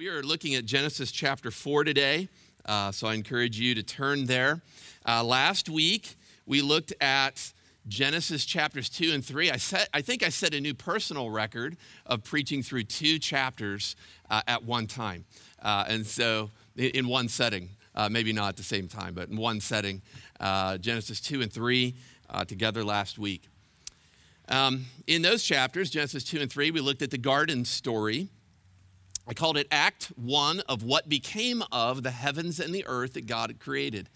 We are looking at Genesis chapter 4 today, uh, so I encourage you to turn there. Uh, last week, we looked at Genesis chapters 2 and 3. I, set, I think I set a new personal record of preaching through two chapters uh, at one time. Uh, and so, in, one setting, uh, maybe not at the same time, but in one setting, uh, Genesis 2 and 3 together last week. Um, in those chapters, Genesis 2 and 3, we looked at the garden story I called it Act One of what became of the heavens and the earth that God had created.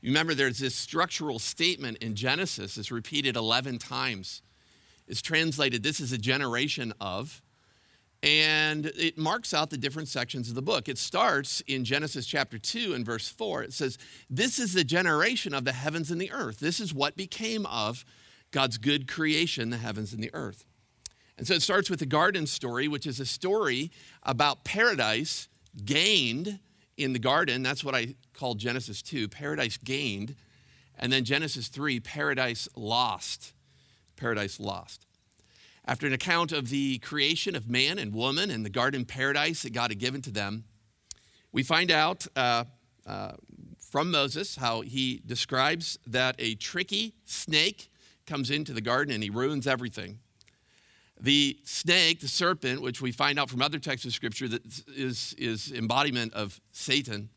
You remember there's this structural statement in Genesis, it's repeated 11 times. It's translated, This is a generation of, and it marks out the different sections of the book. It starts in Genesis chapter 2 and verse 4. It says, This is the generation of the heavens and the earth. This is what became of God's good creation, the heavens and the earth. And so it starts with the garden story, which is a story about paradise gained in the garden. That's what I call Genesis 2, paradise gained. And then Genesis 3, paradise lost. Paradise lost. After an account of the creation of man and woman and the garden paradise that God had given to them, we find out uh, uh, from Moses how he describes that a tricky snake comes into the garden and he ruins everything. The snake, the serpent, which we find out from other texts of scripture that is, is embodiment of Satan,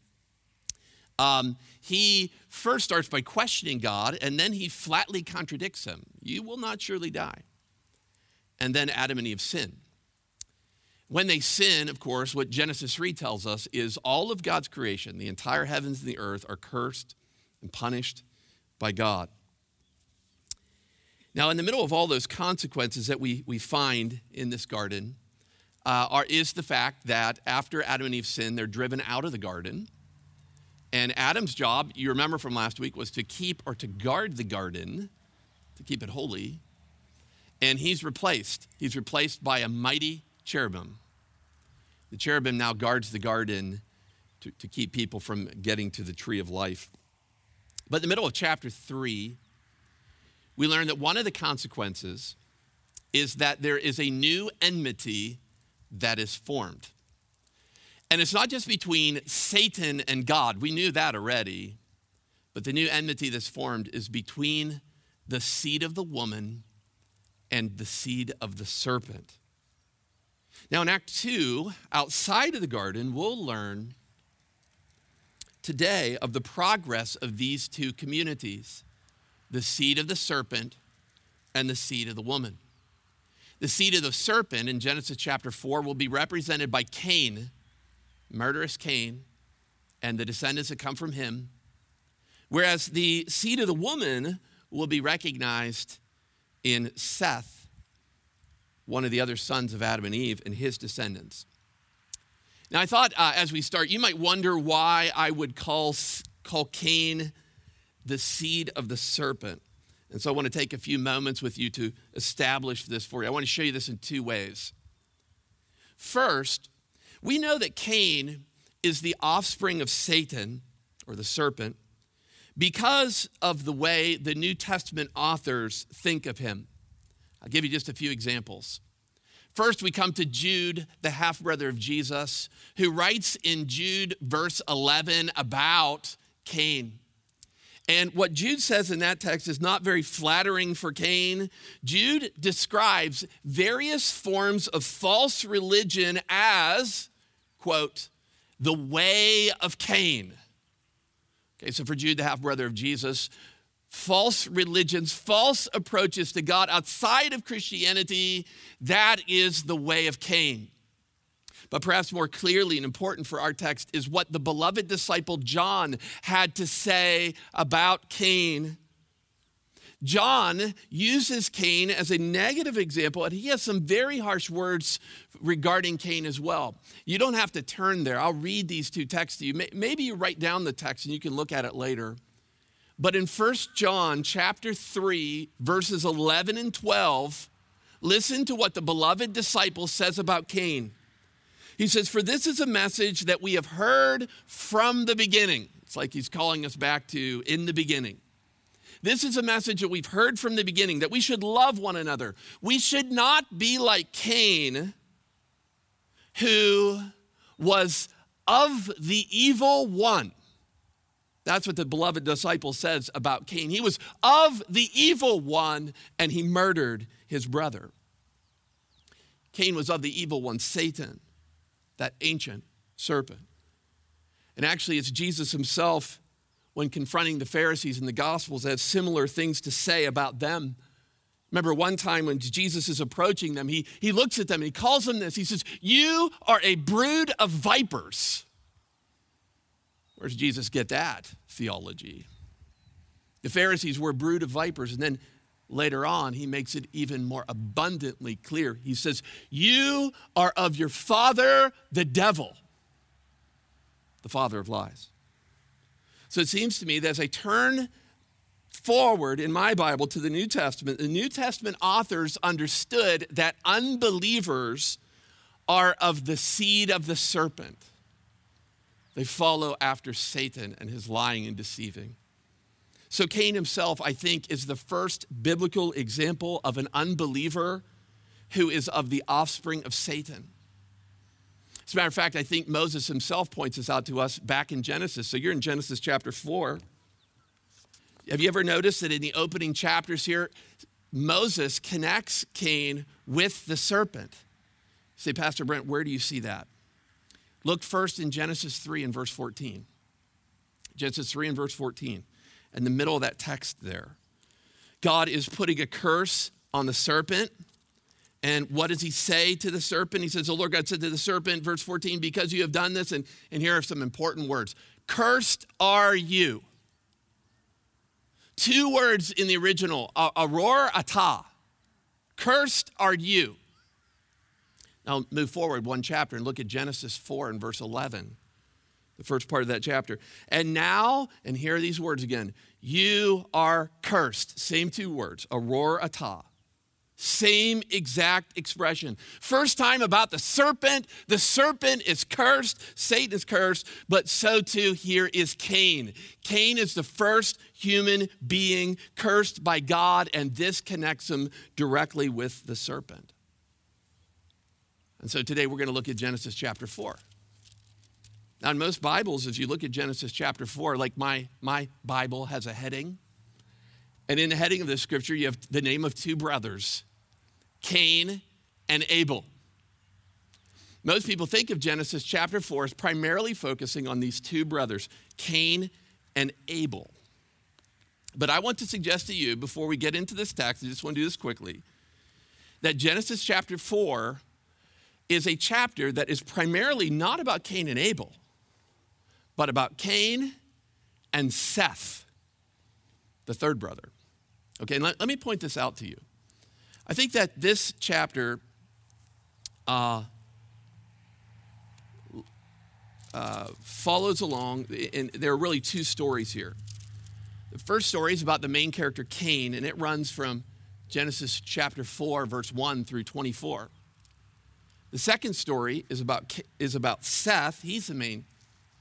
um, he first starts by questioning God and then he flatly contradicts him. You will not surely die. And then Adam and Eve sin. When they sin, of course, what Genesis 3 tells us is all of God's creation, the entire heavens and the earth, are cursed and punished by God. Now, in the middle of all those consequences that we, we find in this garden, uh, are, is the fact that after Adam and Eve sin, they're driven out of the garden. And Adam's job, you remember from last week, was to keep or to guard the garden, to keep it holy. And he's replaced. He's replaced by a mighty cherubim. The cherubim now guards the garden to, to keep people from getting to the tree of life. But in the middle of chapter 3, we learn that one of the consequences is that there is a new enmity that is formed. And it's not just between Satan and God, we knew that already, but the new enmity that's formed is between the seed of the woman and the seed of the serpent. Now, in Act 2, outside of the garden, we'll learn today of the progress of these two communities the seed of the serpent and the seed of the woman. The seed of the serpent in Genesis chapter 4 will be represented by Cain, murderous Cain, and the descendants that come from him. Whereas the seed of the woman will be recognized in Seth, one of the other sons of Adam and Eve, and his descendants. Now, I thought uh, as we start, you might wonder why I would call, call Cain the seed of the serpent. And so I want to take a few moments with you to establish this for you. I want to show you this in two ways. First, we know that Cain is the offspring of Satan or the serpent because of the way the New Testament authors think of him. I'll give you just a few examples. First, we come to Jude, the half brother of Jesus, who writes in Jude, verse 11, about Cain. And what Jude says in that text is not very flattering for Cain. Jude describes various forms of false religion as, quote, the way of Cain. Okay, so for Jude, the half brother of Jesus, false religions, false approaches to God outside of Christianity, that is the way of Cain. But perhaps more clearly and important for our text is what the beloved disciple John had to say about Cain. John uses Cain as a negative example, and he has some very harsh words regarding Cain as well. You don't have to turn there. I'll read these two texts to you. Maybe you write down the text and you can look at it later. But in 1 John chapter 3, verses 11 and 12, listen to what the beloved disciple says about Cain. He says, For this is a message that we have heard from the beginning. It's like he's calling us back to in the beginning. This is a message that we've heard from the beginning that we should love one another. We should not be like Cain, who was of the evil one. That's what the beloved disciple says about Cain. He was of the evil one and he murdered his brother. Cain was of the evil one, Satan, that ancient serpent. And actually, it's Jesus himself, when confronting the Pharisees in the Gospels, that has similar things to say about them. Remember one time when Jesus is approaching them, he, he looks at them and he calls them this. He says, You are a brood of vipers. Where does Jesus get that theology? The Pharisees were a brood of vipers. And then later on, he makes it even more abundantly clear. He says, You are of your father, the devil, the father of lies. So it seems to me that as I turn forward in my Bible to the New Testament, the New Testament authors understood that unbelievers are of the seed of the serpent. They follow after Satan and his lying and deceiving. So, Cain himself, I think, is the first biblical example of an unbeliever who is of the offspring of Satan. As a matter of fact, I think Moses himself points this out to us back in Genesis. So, you're in Genesis chapter 4. Have you ever noticed that in the opening chapters here, Moses connects Cain with the serpent? say, Pastor Brent, where do you see that? Look first in Genesis 3 and verse 14. Genesis 3 and verse 14. In the middle of that text there, God is putting a curse on the serpent. And what does he say to the serpent? He says, The Lord God said to the serpent, verse 14, because you have done this, and, and here are some important words Cursed are you. Two words in the original, aror ata. Cursed are you. Now, move forward one chapter and look at Genesis 4 and verse 11, the first part of that chapter. And now, and here are these words again you are cursed. Same two words, aror ata. Same exact expression. First time about the serpent. The serpent is cursed. Satan is cursed, but so too here is Cain. Cain is the first human being cursed by God, and this connects him directly with the serpent. And so today we're going to look at Genesis chapter 4. Now, in most Bibles, as you look at Genesis chapter 4, like my, my Bible has a heading. And in the heading of the scripture, you have the name of two brothers, Cain and Abel. Most people think of Genesis chapter 4 as primarily focusing on these two brothers, Cain and Abel. But I want to suggest to you, before we get into this text, I just want to do this quickly, that Genesis chapter 4 is a chapter that is primarily not about Cain and Abel, but about Cain and Seth, the third brother. Okay, let, let me point this out to you. I think that this chapter uh, uh, follows along, and there are really two stories here. The first story is about the main character, Cain, and it runs from Genesis chapter 4, verse 1 through 24. The second story is about, is about Seth. He's the main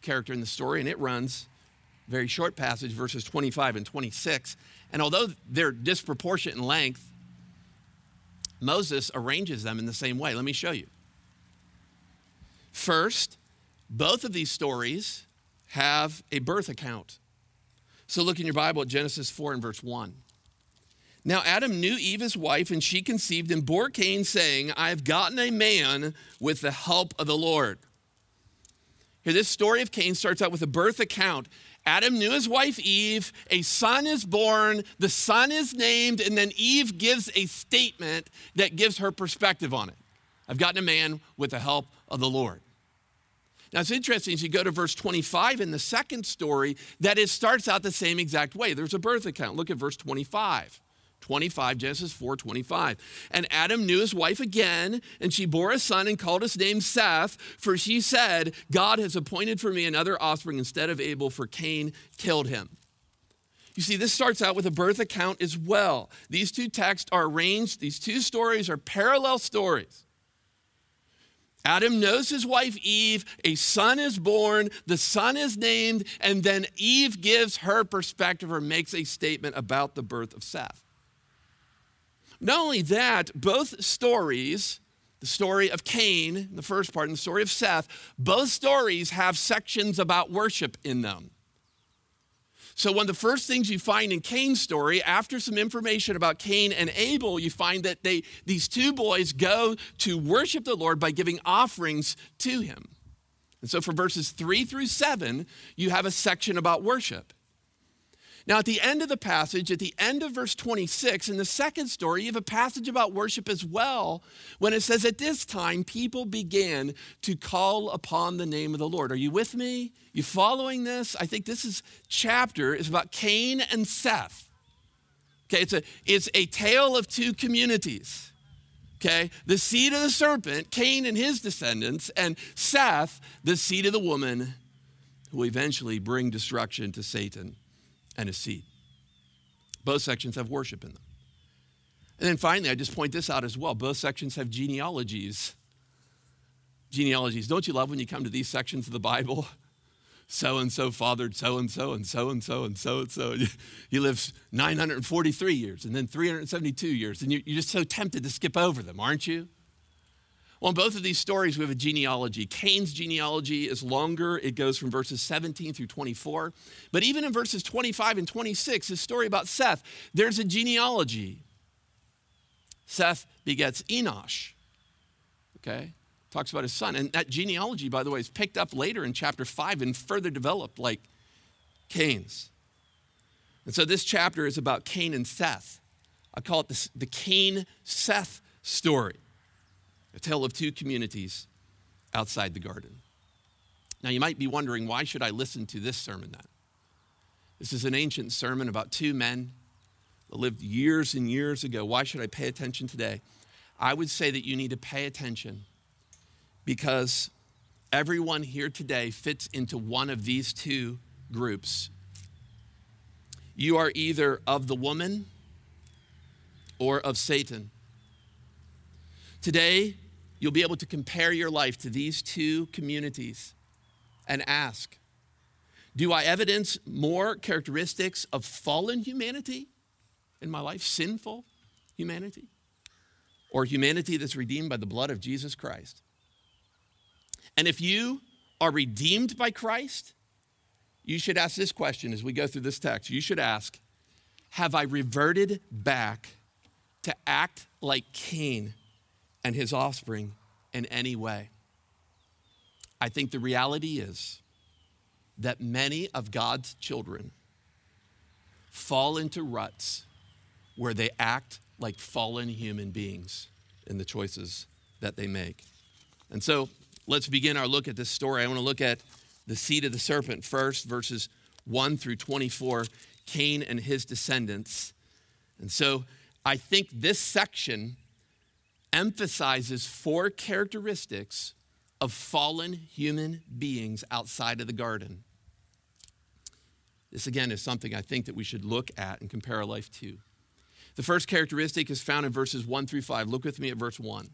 character in the story, and it runs very short passage, verses 25 and 26. And although they're disproportionate in length, Moses arranges them in the same way. Let me show you. First, both of these stories have a birth account. So look in your Bible at Genesis 4 and verse 1. Now Adam knew Eve, his wife, and she conceived and bore Cain, saying, I have gotten a man with the help of the Lord. Here, this story of Cain starts out with a birth account. Adam knew his wife Eve, a son is born, the son is named, and then Eve gives a statement that gives her perspective on it. I've gotten a man with the help of the Lord. Now it's interesting as you go to verse 25 in the second story that it starts out the same exact way. There's a birth account. Look at verse 25. 25, Genesis 4 25. And Adam knew his wife again, and she bore a son and called his name Seth, for she said, God has appointed for me another offspring instead of Abel, for Cain killed him. You see, this starts out with a birth account as well. These two texts are arranged, these two stories are parallel stories. Adam knows his wife Eve, a son is born, the son is named, and then Eve gives her perspective or makes a statement about the birth of Seth. Not only that, both stories, the story of Cain, the first part, and the story of Seth, both stories have sections about worship in them. So, one of the first things you find in Cain's story, after some information about Cain and Abel, you find that they, these two boys go to worship the Lord by giving offerings to him. And so, for verses three through seven, you have a section about worship. Now, at the end of the passage, at the end of verse 26, in the second story, you have a passage about worship as well, when it says, At this time, people began to call upon the name of the Lord. Are you with me? You following this? I think this is chapter is about Cain and Seth. Okay, it's a, it's a tale of two communities. Okay, the seed of the serpent, Cain and his descendants, and Seth, the seed of the woman, who eventually bring destruction to Satan and a seed. Both sections have worship in them. And then finally, I just point this out as well. Both sections have genealogies. Genealogies. Don't you love when you come to these sections of the Bible? So and so fathered so and so and so and so and so and so. He lives 943 years and then 372 years, and you're just so tempted to skip over them, aren't you? Well, in both of these stories, we have a genealogy. Cain's genealogy is longer, it goes from verses 17 through 24. But even in verses 25 and 26, his story about Seth, there's a genealogy. Seth begets Enosh, okay? Talks about his son. And that genealogy, by the way, is picked up later in chapter 5 and further developed like Cain's. And so this chapter is about Cain and Seth. I call it the, the Cain Seth story a tale of two communities outside the garden. Now, you might be wondering, why should I listen to this sermon then? This is an ancient sermon about two men that lived years and years ago. Why should I pay attention today? I would say that you need to pay attention because everyone here today fits into one of these two groups. You are either of the woman or of Satan. Today, you'll be able to compare your life to these two communities and ask Do I evidence more characteristics of fallen humanity in my life, sinful humanity, or humanity that's redeemed by the blood of Jesus Christ? And if you are redeemed by Christ, you should ask this question as we go through this text. You should ask Have I reverted back to act like Cain? And his offspring in any way. I think the reality is that many of God's children fall into ruts where they act like fallen human beings in the choices that they make. And so let's begin our look at this story. I want to look at the seed of the serpent first, verses 1 through 24, Cain and his descendants. And so I think this section emphasizes four characteristics of fallen human beings outside of the garden. This, again, is something I think that we should look at and compare our life to. The first characteristic is found in verses 1 through 5. Look with me at verse 1.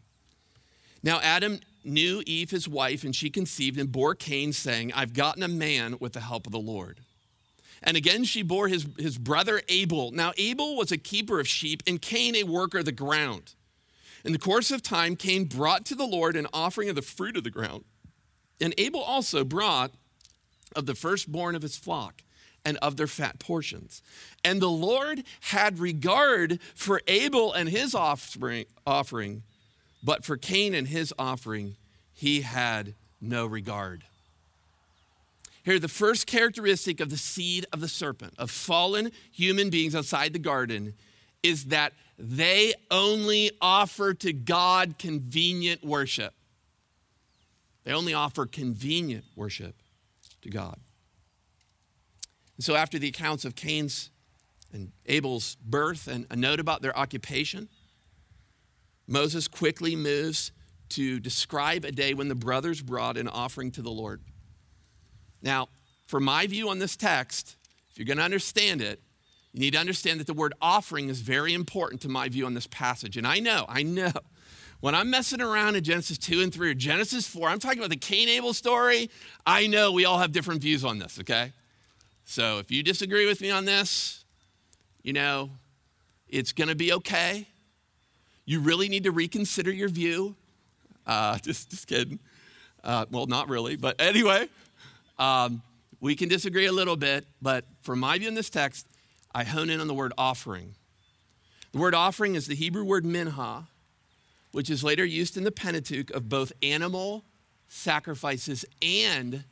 Now, Adam knew Eve, his wife, and she conceived and bore Cain, saying, I've gotten a man with the help of the Lord. And again, she bore his, his brother Abel. Now, Abel was a keeper of sheep, and Cain a worker of the ground. In the course of time, Cain brought to the Lord an offering of the fruit of the ground. And Abel also brought of the firstborn of his flock and of their fat portions. And the Lord had regard for Abel and his offspring, offering, but for Cain and his offering, he had no regard. Here, the first characteristic of the seed of the serpent, of fallen human beings outside the garden, is that they only offer to God convenient worship. They only offer convenient worship to God. And so, after the accounts of Cain's and Abel's birth and a note about their occupation, Moses quickly moves to describe a day when the brothers brought an offering to the Lord. Now, for my view on this text, if you're going to understand it, you need to understand that the word offering is very important to my view on this passage. And I know, I know, when I'm messing around in Genesis 2 and 3 or Genesis 4, I'm talking about the Cain Abel story. I know we all have different views on this, okay? So if you disagree with me on this, you know, it's to be okay. You really need to reconsider your view. Uh, just, just kidding. Uh, well, not really, but anyway, um, we can disagree a little bit, but from my view in this text, I hone in on the word offering. The word offering is the Hebrew word minha, which is later used in the Pentateuch of both animal sacrifices and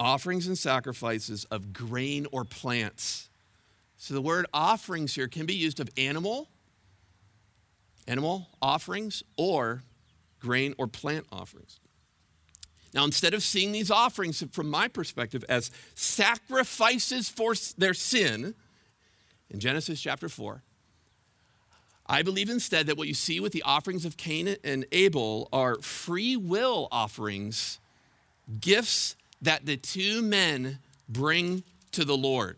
offerings and sacrifices of grain or plants. So the word offerings here can be used of animal, animal offerings, or grain or plant offerings. Now, instead of seeing these offerings from my perspective as sacrifices for their sin in Genesis chapter 4, I believe instead that what you see with the offerings of Cain and Abel are free will offerings, gifts that the two men bring to the Lord.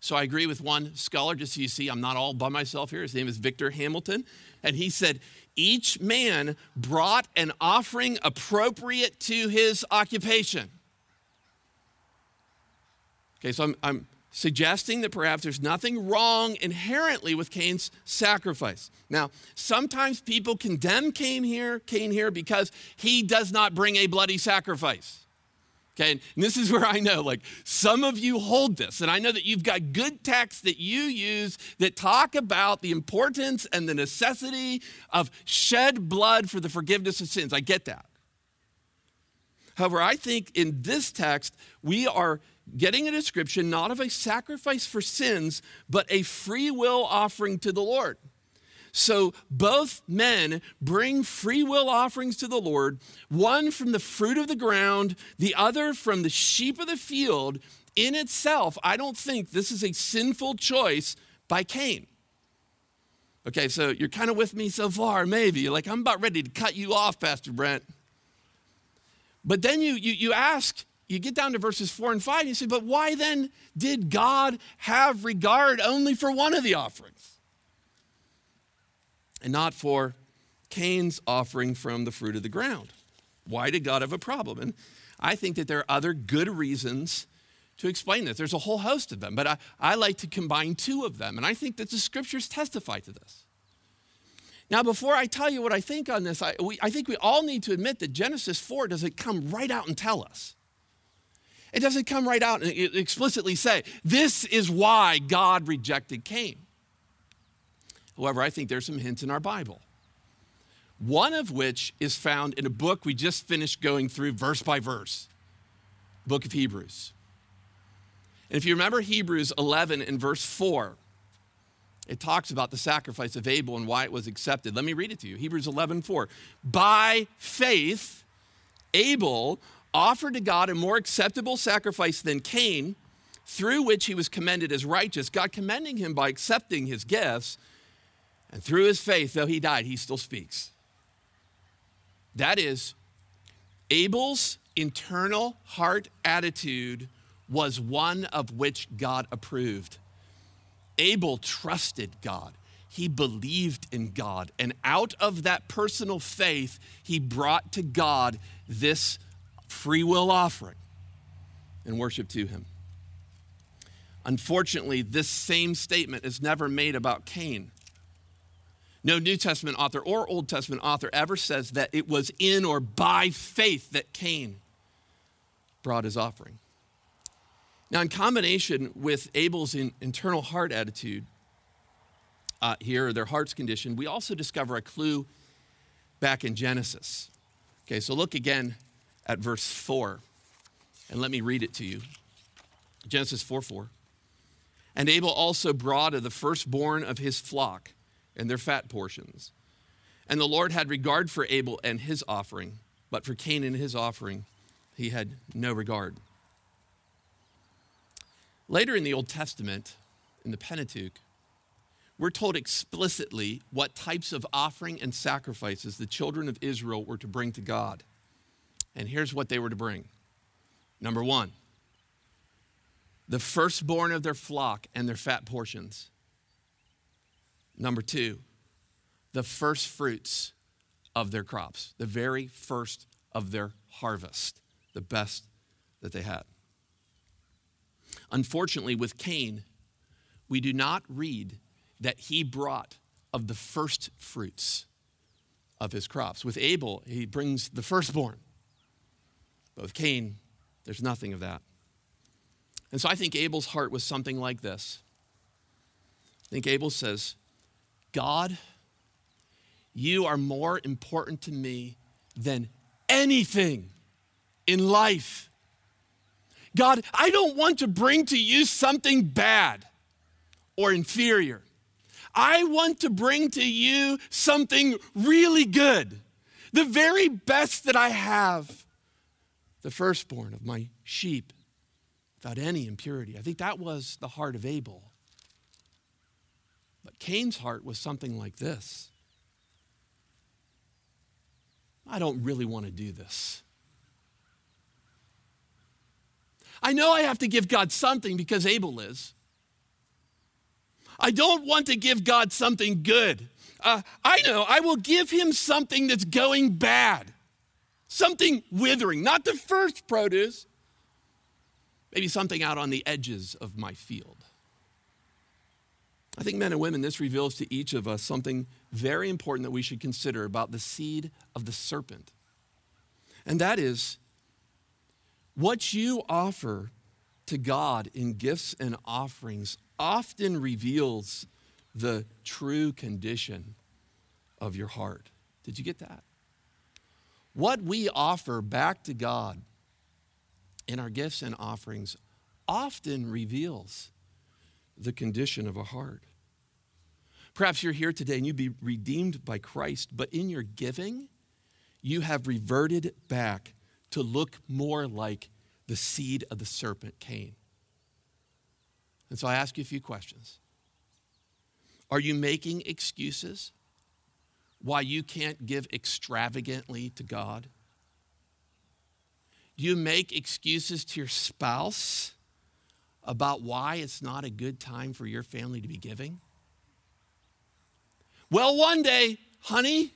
So I agree with one scholar, just so you see, I'm not all by myself here. His name is Victor Hamilton. And he said, each man brought an offering appropriate to his occupation. Okay, so I'm, I'm suggesting that perhaps there's nothing wrong inherently with Cain's sacrifice. Now, sometimes people condemn Cain here, Cain here because he does not bring a bloody sacrifice. Okay, and this is where I know, like, some of you hold this, and I know that you've got good texts that you use that talk about the importance and the necessity of shed blood for the forgiveness of sins. I get that. However, I think in this text, we are getting a description not of a sacrifice for sins, but a free will offering to the Lord. So both men bring free will offerings to the Lord, one from the fruit of the ground, the other from the sheep of the field. In itself, I don't think this is a sinful choice by Cain. Okay, so you're kind of with me so far, maybe. Like, I'm about ready to cut you off, Pastor Brent. But then you, you, you ask, you get down to verses four and five, and you say, but why then did God have regard only for one of the offerings? And not for Cain's offering from the fruit of the ground. Why did God have a problem? And I think that there are other good reasons to explain this. There's a whole host of them, but I, I like to combine two of them, and I think that the scriptures testify to this. Now, before I tell you what I think on this, I, we, I think we all need to admit that Genesis 4 doesn't come right out and tell us. It doesn't come right out and explicitly say, this is why God rejected Cain. However, I think there's some hints in our Bible. One of which is found in a book we just finished going through verse by verse, book of Hebrews. And if you remember Hebrews 11 and verse 4, it talks about the sacrifice of Abel and why it was accepted. Let me read it to you. Hebrews 11, 4. By faith, Abel offered to God a more acceptable sacrifice than Cain, through which he was commended as righteous, God commending him by accepting his gifts. And through his faith, though he died, he still speaks. That is, Abel's internal heart attitude was one of which God approved. Abel trusted God. He believed in God. And out of that personal faith, he brought to God this free will offering and worship to him. Unfortunately, this same statement is never made about Cain. No New Testament author or Old Testament author ever says that it was in or by faith that Cain brought his offering. Now, in combination with Abel's in, internal heart attitude uh, here, or their heart's condition, we also discover a clue back in Genesis. Okay, so look again at verse 4, and let me read it to you. Genesis 4 4. And Abel also brought of the firstborn of his flock and their fat portions. And the Lord had regard for Abel and his offering, but for Cain and his offering, he had no regard. Later in the Old Testament, in the Pentateuch, we're told explicitly what types of offering and sacrifices the children of Israel were to bring to God. And here's what they were to bring. Number one, the firstborn of their flock and their fat portions. Number two, the first fruits of their crops, the very first of their harvest, the best that they had. Unfortunately, with Cain, we do not read that he brought of the first fruits of his crops. With Abel, he brings the firstborn. But with Cain, there's nothing of that. And so I think Abel's heart was something like this. I think Abel says, God, you are more important to me than anything in life. God, I don't want to bring to you something bad or inferior. I want to bring to you something really good, the very best that I have, the firstborn of my sheep, without any impurity. I think that was the heart of Abel. But Cain's heart was something like this I don't really want to do this. I know I have to give God something because Abel is. I don't want to give God something good. Uh, I know I will give him something that's going bad, something withering, not the first produce, maybe something out on the edges of my field. I think, men and women, this reveals to each of us something very important that we should consider about the seed of the serpent. And that is what you offer to God in gifts and offerings often reveals the true condition of your heart. Did you get that? What we offer back to God in our gifts and offerings often reveals the condition of a heart. Perhaps you're here today and you'd be redeemed by Christ, but in your giving, you have reverted back to look more like the seed of the serpent Cain. And so I ask you a few questions. Are you making excuses why you can't give extravagantly to God? Do you make excuses to your spouse about why it's not a good time for your family to be giving? Well, one day, honey,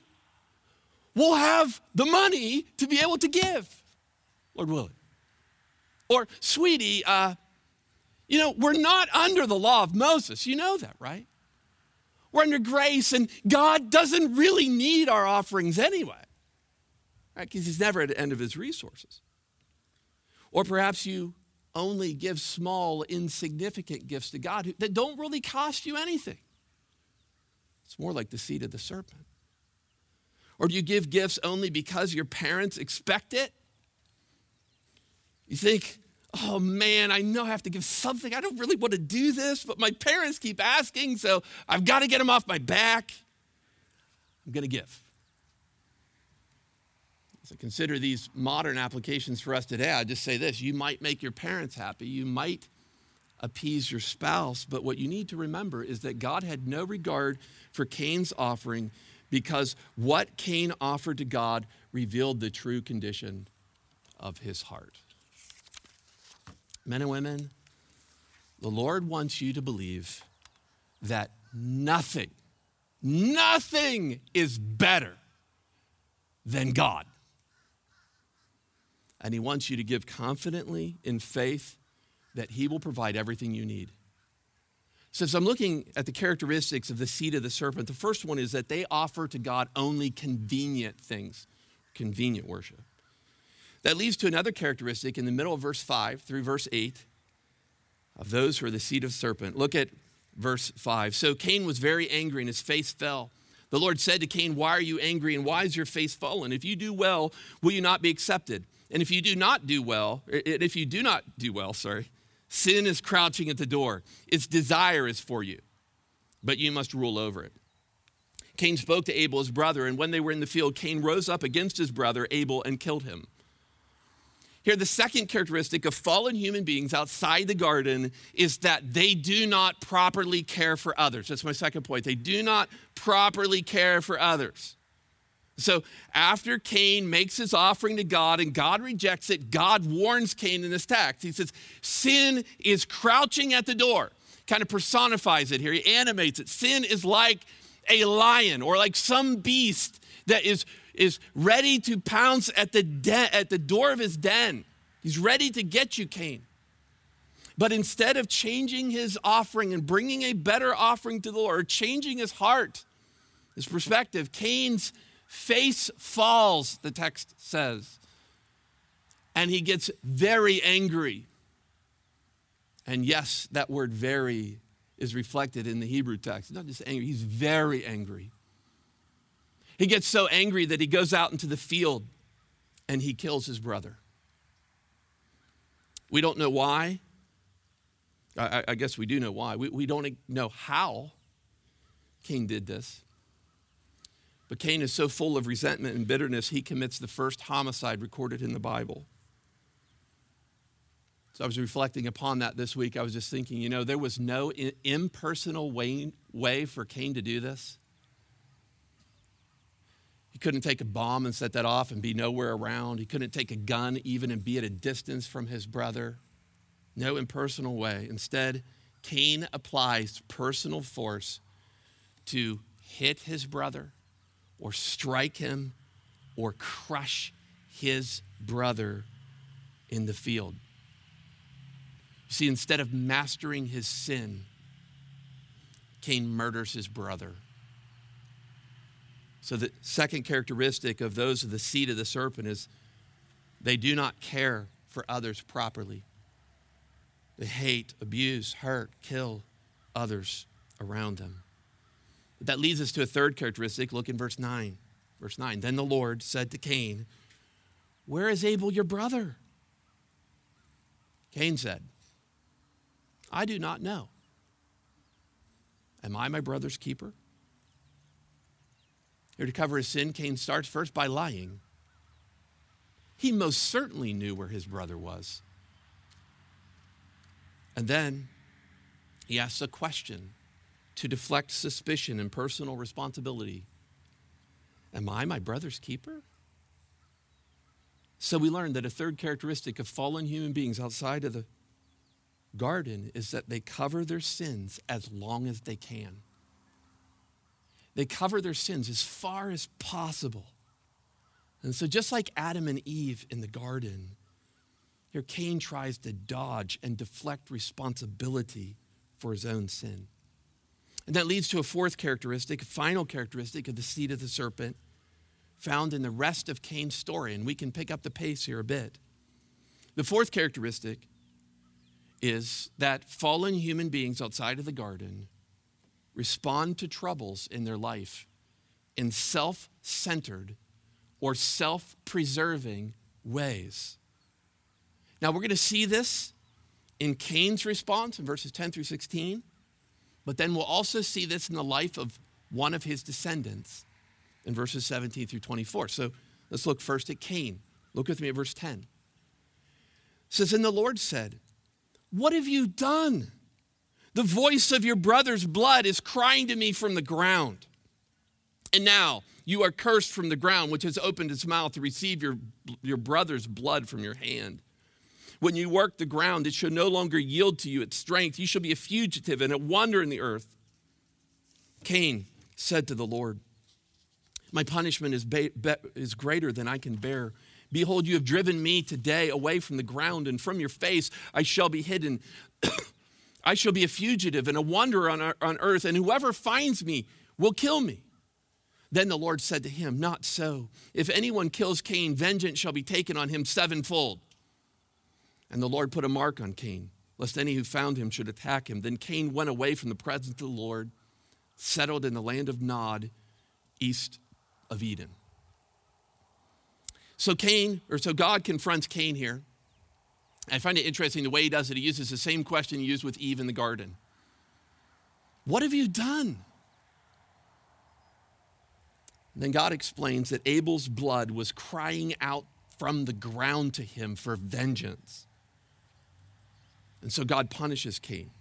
we'll have the money to be able to give. Lord willing. Or, sweetie, uh, you know, we're not under the law of Moses. You know that, right? We're under grace, and God doesn't really need our offerings anyway, right? Because He's never at the end of His resources. Or perhaps you only give small, insignificant gifts to God that don't really cost you anything. It's more like the seed of the serpent. Or do you give gifts only because your parents expect it? You think, oh man, I know I have to give something. I don't really want to do this, but my parents keep asking, so I've got to get them off my back. I'm going to give. Consider these modern applications for us today. I just say this you might make your parents happy, you might appease your spouse, but what you need to remember is that God had no regard for Cain's offering because what Cain offered to God revealed the true condition of his heart. Men and women, the Lord wants you to believe that nothing, nothing is better than God. And He wants you to give confidently in faith that He will provide everything you need. So, as I'm looking at the characteristics of the seed of the serpent, the first one is that they offer to God only convenient things, convenient worship. That leads to another characteristic in the middle of verse 5 through verse 8 of those who are the seed of serpent. Look at verse 5. So Cain was very angry and his face fell. The Lord said to Cain, Why are you angry and why is your face fallen? If you do well, will you not be accepted? And if you do not do well, if you do not do well, sorry, sin is crouching at the door. Its desire is for you, but you must rule over it. Cain spoke to Abel, his brother, and when they were in the field, Cain rose up against his brother Abel and killed him. Here, the second characteristic of fallen human beings outside the garden is that they do not properly care for others. That's my second point. They do not properly care for others. So, after Cain makes his offering to God and God rejects it, God warns Cain in this text. He says, Sin is crouching at the door. Kind of personifies it here, he animates it. Sin is like a lion or like some beast that is is ready to pounce at the, de- at the door of his den. He's ready to get you, Cain. But instead of changing his offering and bringing a better offering to the Lord, changing his heart, his perspective, Cain's face falls, the text says. And he gets very angry. And yes, that word very is reflected in the Hebrew text. Not just angry, he's very angry. He gets so angry that he goes out into the field and he kills his brother. We don't know why. I, I guess we do know why. We, we don't know how Cain did this. But Cain is so full of resentment and bitterness, he commits the first homicide recorded in the Bible. So I was reflecting upon that this week. I was just thinking, you know, there was no impersonal way, way for Cain to do this. He couldn't take a bomb and set that off and be nowhere around. He couldn't take a gun even and be at a distance from his brother. No impersonal way. Instead, Cain applies personal force to hit his brother or strike him or crush his brother in the field. See, instead of mastering his sin, Cain murders his brother. So, the second characteristic of those of the seed of the serpent is they do not care for others properly. They hate, abuse, hurt, kill others around them. But that leads us to a third characteristic. Look in verse 9. Verse 9. Then the Lord said to Cain, Where is Abel your brother? Cain said, I do not know. Am I my brother's keeper? Here to cover his sin, Cain starts first by lying. He most certainly knew where his brother was. And then he asks a question to deflect suspicion and personal responsibility Am I my brother's keeper? So we learn that a third characteristic of fallen human beings outside of the garden is that they cover their sins as long as they can. They cover their sins as far as possible. And so, just like Adam and Eve in the garden, here, Cain tries to dodge and deflect responsibility for his own sin. And that leads to a fourth characteristic, a final characteristic of the seed of the serpent found in the rest of Cain's story. And we can pick up the pace here a bit. The fourth characteristic is that fallen human beings outside of the garden respond to troubles in their life in self centered or self preserving ways. Now, we're going to see this in Cain's response in verses 10 through 16, but then we'll also see this in the life of one of his descendants in verses 17 through 24. So let's look first at Cain. Look with me at verse 10. It says, And the Lord said, What have you done? The voice of your brother's blood is crying to me from the ground. And now you are cursed from the ground, which has opened its mouth to receive your, your brother's blood from your hand. When you work the ground, it shall no longer yield to you its strength. You shall be a fugitive and a wanderer in the earth. Cain said to the Lord, My punishment is, ba- be- is greater than I can bear. Behold, you have driven me today away from the ground, and from your face I shall be hidden. I shall be a fugitive and a wanderer on, on earth, and whoever finds me will kill me. Then the Lord said to him, Not so. If anyone kills Cain, vengeance shall be taken on him sevenfold. And the Lord put a mark on Cain, lest any who found him should attack him. Then Cain went away from the presence of the Lord, settled in the land of Nod, east of Eden. So Cain, or so God confronts Cain here I find it interesting the way he does it. He uses the same question he used with Eve in the garden What have you done? And then God explains that Abel's blood was crying out from the ground to him for vengeance. And so God punishes Cain.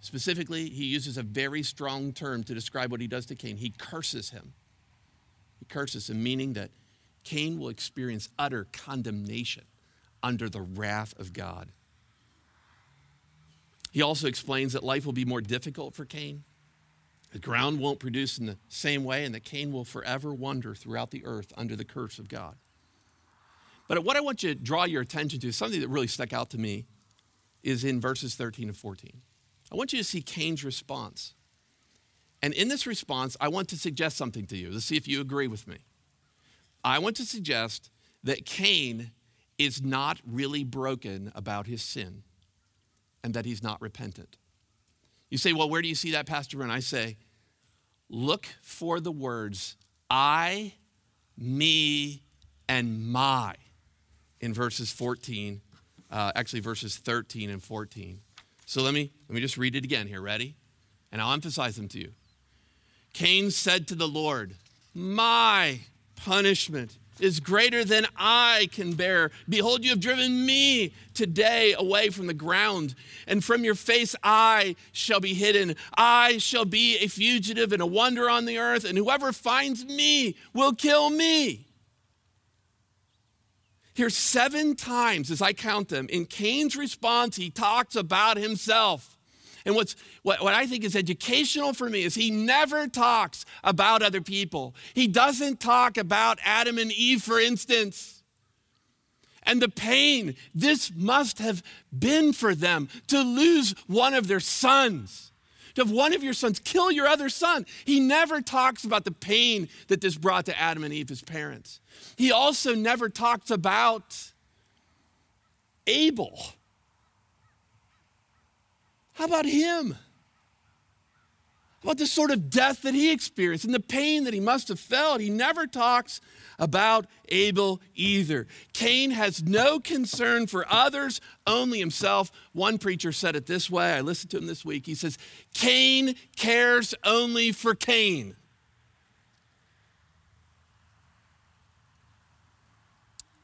Specifically, he uses a very strong term to describe what he does to Cain. He curses him. He curses him, meaning that Cain will experience utter condemnation under the wrath of God. He also explains that life will be more difficult for Cain. The ground won't produce in the same way, and that Cain will forever wander throughout the earth under the curse of God. But what I want you to draw your attention to, is something that really stuck out to me, is in verses 13 and 14. I want you to see Cain's response And in this response, I want to suggest something to you. Let's see if you agree with me. I want to suggest that Cain is not really broken about his sin and that he's not repentant. You say, well, where do you see that, Pastor? And I say, look for the words I, me, and my in verses 14, uh, actually verses 13 and 14. So let me let me just read it again here. Ready? And I'll emphasize them to you. Cain said to the Lord, My punishment is greater than I can bear. Behold, you have driven me today away from the ground, and from your face I shall be hidden. I shall be a fugitive and a wonder on the earth, and whoever finds me will kill me. Here, seven times, as I count them, in Cain's response, he talks about himself. And what's, what, what I think is educational for me is he never talks about other people. He doesn't talk about Adam and Eve, for instance. And the pain this must have been for them to lose one of their sons, to have one of your sons kill your other son. He never talks about the pain that this brought to Adam and Eve, his parents. He also never talks about Abel how about him? About the sort of death that he experienced and the pain that he must have felt? He never talks about Abel either. Cain has no concern for others, only himself. One preacher said it this way. I listened to him this week. He says, Cain cares only for Cain.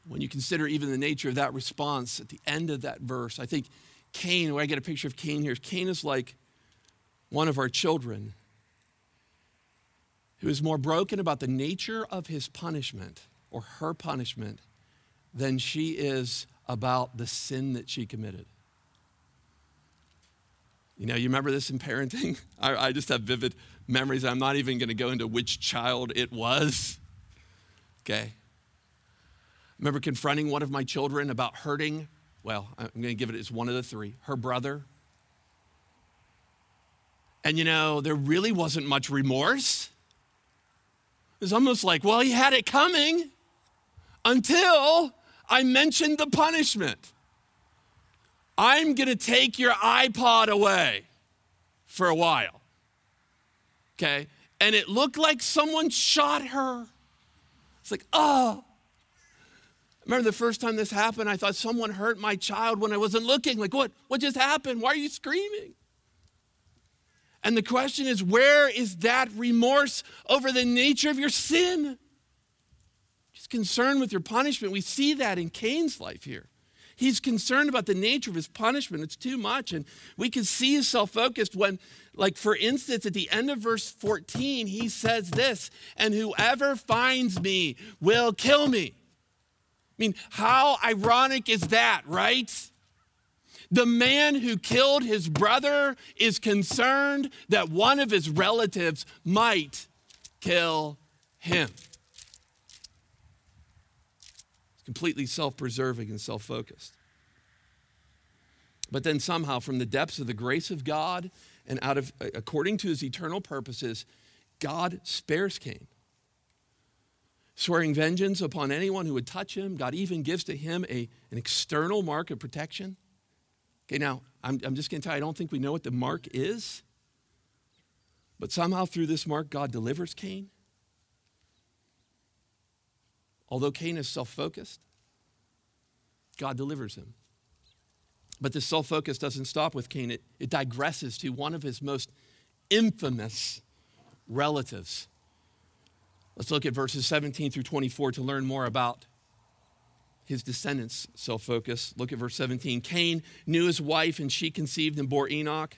When you consider even the nature of that response at the end of that verse, I think Cain, where I get a picture of Cain here, Cain is like one of our children who is more broken about the nature of his punishment or her punishment than she is about the sin that she committed. You know, you remember this in parenting? I, I just have vivid memories. I'm not even going to go into which child it was. Okay. I remember confronting one of my children about hurting well, I'm going to give it as one of the three her brother. And you know, there really wasn't much remorse. It was almost like, well, he had it coming until I mentioned the punishment. I'm going to take your iPod away for a while. Okay? And it looked like someone shot her. It's like, oh, remember the first time this happened, I thought someone hurt my child when I wasn't looking. Like, what, what just happened? Why are you screaming? And the question is, where is that remorse over the nature of your sin? Just concerned with your punishment. We see that in Cain's life here. He's concerned about the nature of his punishment. It's too much. And we can see he's self focused when, like, for instance, at the end of verse 14, he says this, and whoever finds me will kill me I mean, how ironic is that, right? The man who killed his brother is concerned that one of his relatives might kill him. Completely self preserving and self focused. But then somehow, from the depths of the grace of God and out of, according to his eternal purposes, God spares Cain swearing vengeance upon anyone who would touch him. God even gives to him a, an external mark of protection. Okay, now, I'm, I'm just going to tell you, I don't think we know what the mark is. But somehow through this mark, God delivers Cain. Although Cain is self focused, God delivers him. But this self focus doesn't stop with Cain, it, it digresses to one of his most infamous relatives. Let's look at verses 17 through 24 to learn more about his descendants' self focus. Look at verse 17. Cain knew his wife, and she conceived and bore Enoch.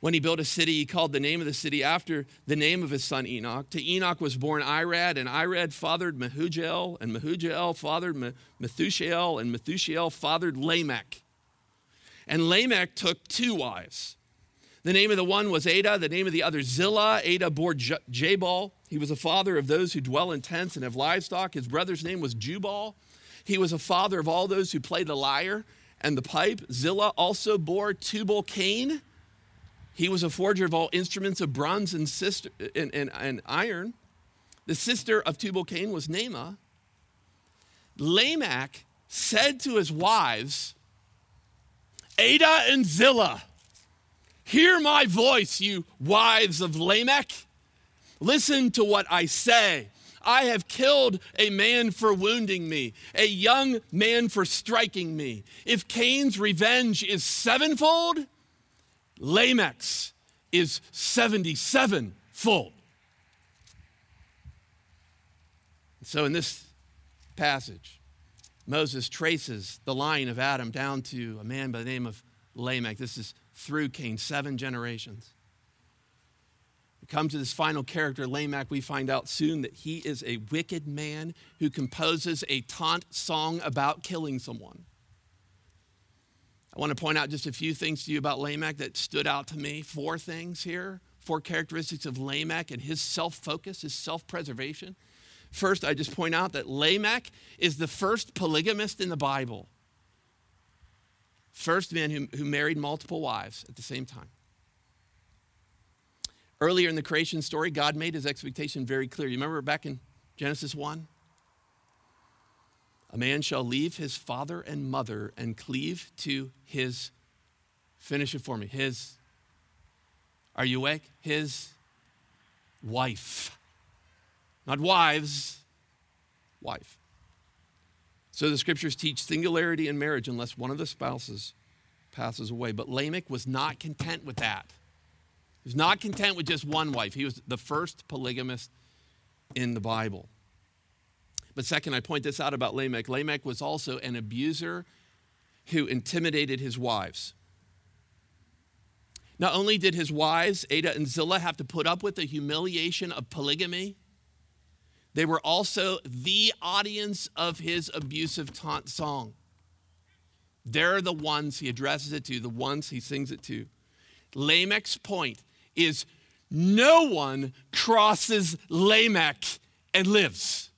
When he built a city, he called the name of the city after the name of his son Enoch. To Enoch was born Irad, and Irad fathered Mehujael, and Mehujael fathered Methushael, and Methushael fathered Lamech. And Lamech took two wives. The name of the one was Adah, the name of the other Zillah. Adah bore Jabal. He was a father of those who dwell in tents and have livestock. His brother's name was Jubal. He was a father of all those who play the lyre and the pipe. Zillah also bore Tubal Cain. He was a forger of all instruments of bronze and, sister, and, and, and iron. The sister of Tubal Cain was Naamah. Lamech said to his wives, Adah and Zillah, hear my voice, you wives of Lamech. Listen to what I say. I have killed a man for wounding me, a young man for striking me. If Cain's revenge is sevenfold, Lamech's is 77 fold. So in this passage, Moses traces the line of Adam down to a man by the name of Lamech. This is through Cain, seven generations. Come to this final character, Lamech. We find out soon that he is a wicked man who composes a taunt song about killing someone. I want to point out just a few things to you about Lamech that stood out to me. Four things here, four characteristics of Lamech and his self focus, his self preservation. First, I just point out that Lamech is the first polygamist in the Bible. First man who, who married multiple wives at the same time. Earlier in the creation story, God made his expectation very clear. You remember back in Genesis 1? A man shall leave his father and mother and cleave to his, finish it for me, his, are you awake? His wife. Not wives, wife. So the scriptures teach singularity in marriage unless one of the spouses passes away. But Lamech was not content with that. He was not content with just one wife. He was the first polygamist in the Bible. But second, I point this out about Lamech. Lamech was also an abuser who intimidated his wives. Not only did his wives, Adah and Zillah, have to put up with the humiliation of polygamy, they were also the audience of his abusive taunt song. They're the ones he addresses it to, the ones he sings it to. Lamech's point is no one crosses Lamech and lives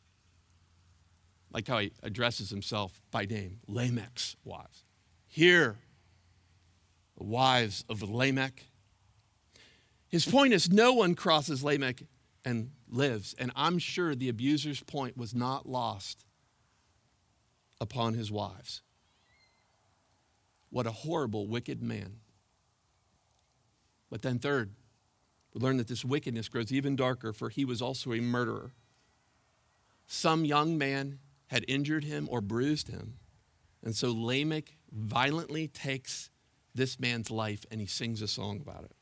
like how he addresses himself by name Lamech's wives. Here, the wives of Lamech. His point is no one crosses Lamech and lives. And I'm sure the abuser's point was not lost upon his wives. What a horrible, wicked man. But then, third, we learn that this wickedness grows even darker, for he was also a murderer. Some young man had injured him or bruised him. And so Lamech violently takes this man's life and he sings a song about it.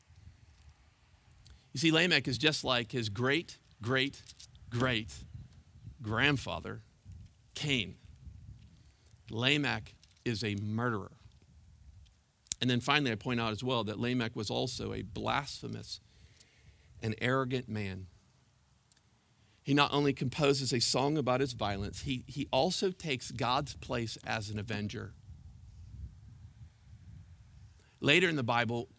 You see, Lamech is just like his great, great, great grandfather, Cain. Lamech is a murderer. And then finally, I point out as well that Lamech was also a blasphemous and arrogant man. He not only composes a song about his violence, he, he also takes God's place as an avenger. Later in the Bible,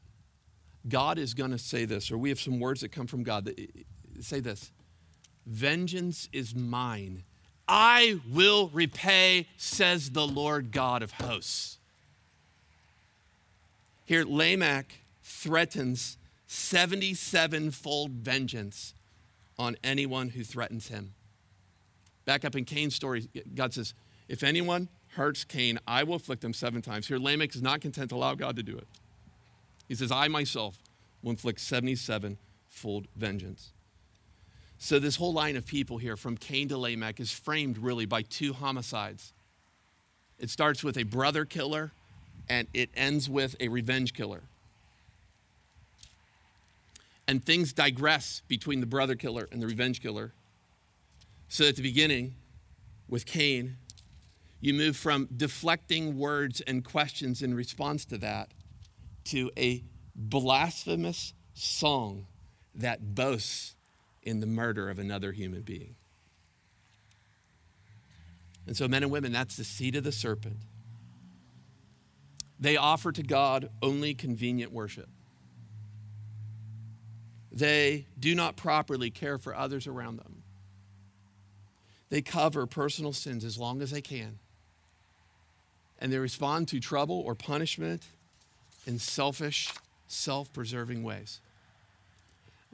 God is going to say this, or we have some words that come from God that eh, say this Vengeance is mine. I will repay, says the Lord God of hosts. Here, Lamech threatens 77 fold vengeance on anyone who threatens him. Back up in Cain's story, God says, If anyone hurts Cain, I will afflict him seven times. Here, Lamech is not content to allow God to do it. He says, I myself will inflict 77 fold vengeance. So, this whole line of people here, from Cain to Lamech, is framed really by two homicides. It starts with a brother killer, and it ends with a revenge killer and things digress between the brother killer and the revenge killer. So at the beginning, with Cain, you move from deflecting words and questions in response to that to a blasphemous song that boasts in the murder of another human being. And so, men and women, that's the seed of the serpent. They offer to God only convenient worship. They do not properly care for others around them. They cover personal sins as long as they can. And they respond to trouble or punishment in selfish, self preserving ways.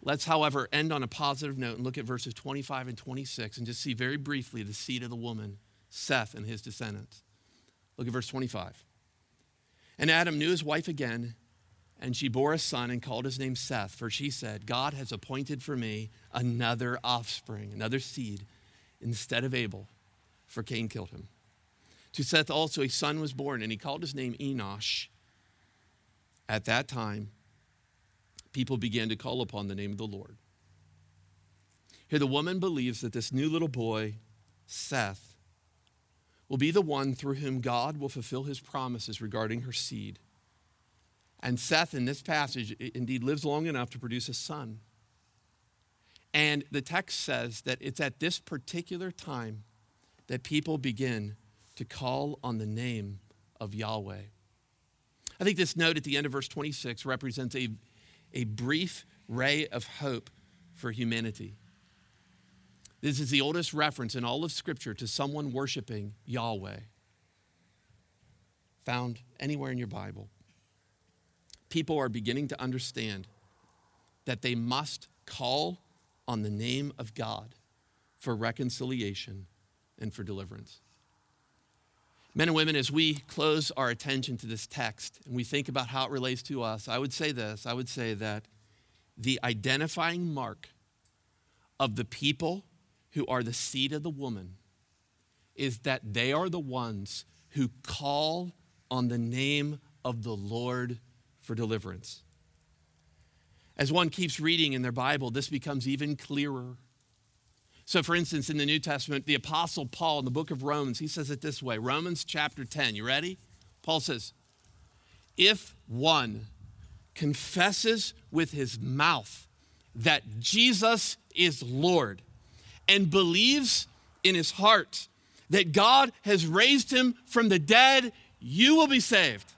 Let's, however, end on a positive note and look at verses 25 and 26 and just see very briefly the seed of the woman, Seth, and his descendants. Look at verse 25. And Adam knew his wife again, and she bore a son and called his name Seth, for she said, God has appointed for me another offspring, another seed, instead of Abel, for Cain killed him. To Seth also a son was born, and he called his name Enosh. At that time, people began to call upon the name of the Lord. Here, the woman believes that this new little boy, Seth, will be the one through whom God will fulfill his promises regarding her seed. And Seth, in this passage, indeed lives long enough to produce a son. And the text says that it's at this particular time that people begin to call on the name of Yahweh. I think this note at the end of verse 26 represents a a brief ray of hope for humanity. This is the oldest reference in all of Scripture to someone worshiping Yahweh, found anywhere in your Bible. People are beginning to understand that they must call on the name of God for reconciliation and for deliverance. Men and women, as we close our attention to this text and we think about how it relates to us, I would say this I would say that the identifying mark of the people who are the seed of the woman is that they are the ones who call on the name of the Lord for deliverance. As one keeps reading in their Bible, this becomes even clearer so, for instance, in the New Testament, the Apostle Paul in the book of Romans, he says it this way Romans chapter 10. You ready? Paul says, If one confesses with his mouth that Jesus is Lord and believes in his heart that God has raised him from the dead, you will be saved.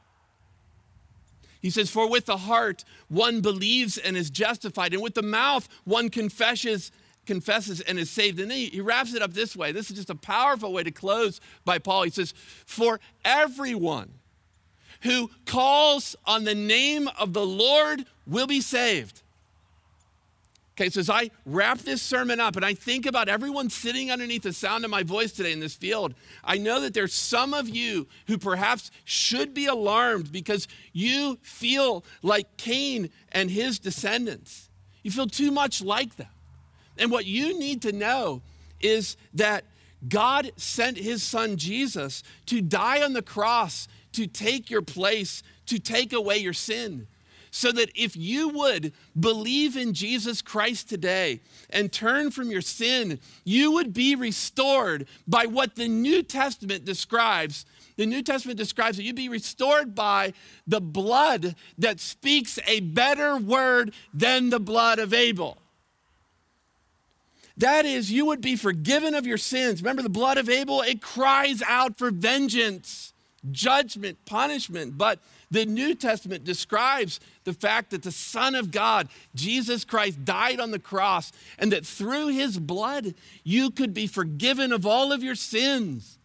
He says, For with the heart one believes and is justified, and with the mouth one confesses confesses and is saved. And then he, wraps it up this way. This is just a powerful way to close by Paul. He says, For everyone who calls on the name of the Lord will be saved. Okay, so as I wrap this sermon up and I think about everyone sitting underneath the sound of my voice today in this field, I know that there's some of you who perhaps should be alarmed because you feel like Cain and his descendants. You feel too much like them. And what you need to know is that God sent his son Jesus to die on the cross to take your place, to take away your sin. So that if you would believe in Jesus Christ today and turn from your sin, you would be restored by what the New Testament describes. The New Testament describes that you'd be restored by the blood that speaks a better word than the blood of Abel. That is, you would be forgiven of your sins. Remember the blood of Abel? It cries out for vengeance, judgment, punishment. But the New Testament describes the fact that the Son of God, Jesus Christ, died on the cross, and that through his blood, you could be forgiven of all of your sins.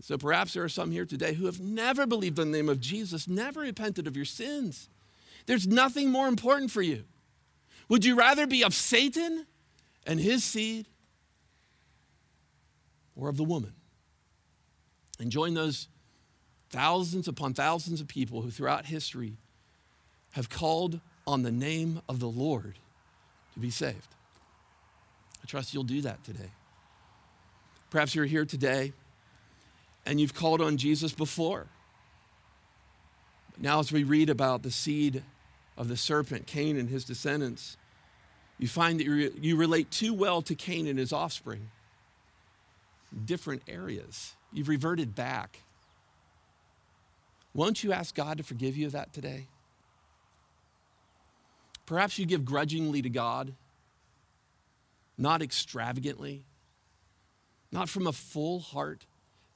So perhaps there are some here today who have never believed in the name of Jesus, never repented of your sins. There's nothing more important for you. Would you rather be of Satan and his seed or of the woman? And join those thousands upon thousands of people who throughout history have called on the name of the Lord to be saved. I trust you'll do that today. Perhaps you're here today and you've called on Jesus before. Now, as we read about the seed of the serpent, Cain and his descendants, you find that you relate too well to Cain and his offspring. Different areas. You've reverted back. Won't you ask God to forgive you of that today? Perhaps you give grudgingly to God, not extravagantly, not from a full heart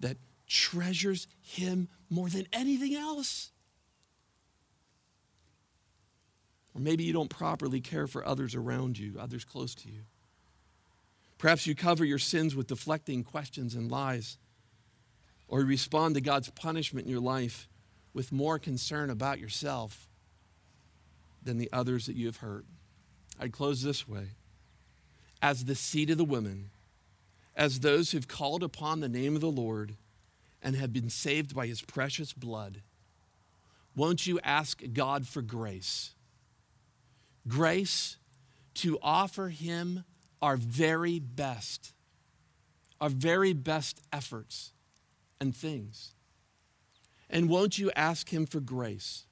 that treasures Him more than anything else. Or maybe you don't properly care for others around you, others close to you. Perhaps you cover your sins with deflecting questions and lies, or you respond to God's punishment in your life with more concern about yourself than the others that you have hurt. I'd close this way. As the seed of the women, as those who've called upon the name of the Lord and have been saved by his precious blood, won't you ask God for grace? Grace to offer him our very best, our very best efforts and things. And won't you ask him for grace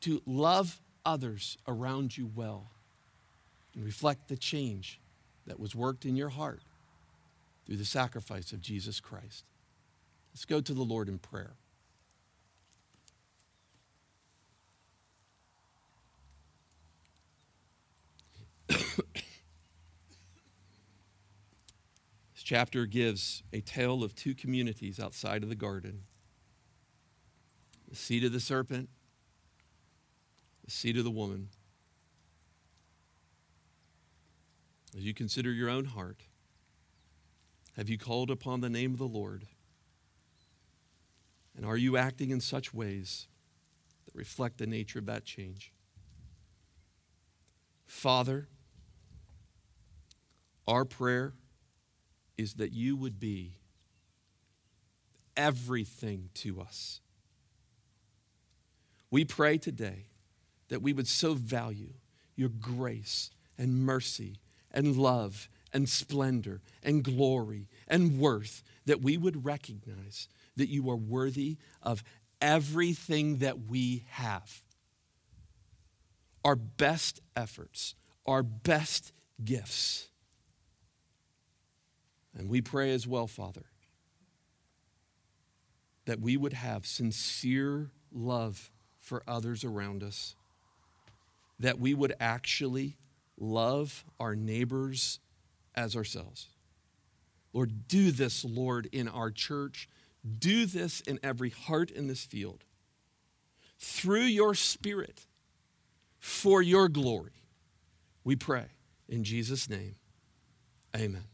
to love others around you well and reflect the change that was worked in your heart through the sacrifice of Jesus Christ. Let's go to the Lord in prayer. this chapter gives a tale of two communities outside of the garden the seed of the serpent the seed of the woman. As you consider your own heart, have you called upon the name of the Lord? And are you acting in such ways that reflect the nature of that change? Father, our prayer is that you would be everything to us. We pray today that we would so value your grace and mercy and love and splendor and glory and worth that we would recognize that you are worthy of everything that we have. Our best efforts, our best gifts. And we pray as well, Father, that we would have sincere love for others around us that we would actually love our neighbors as ourselves. Lord, do this, Lord, in our church. Do this in every heart in this field. Through your Spirit, for your glory, we pray. In Jesus' name, amen.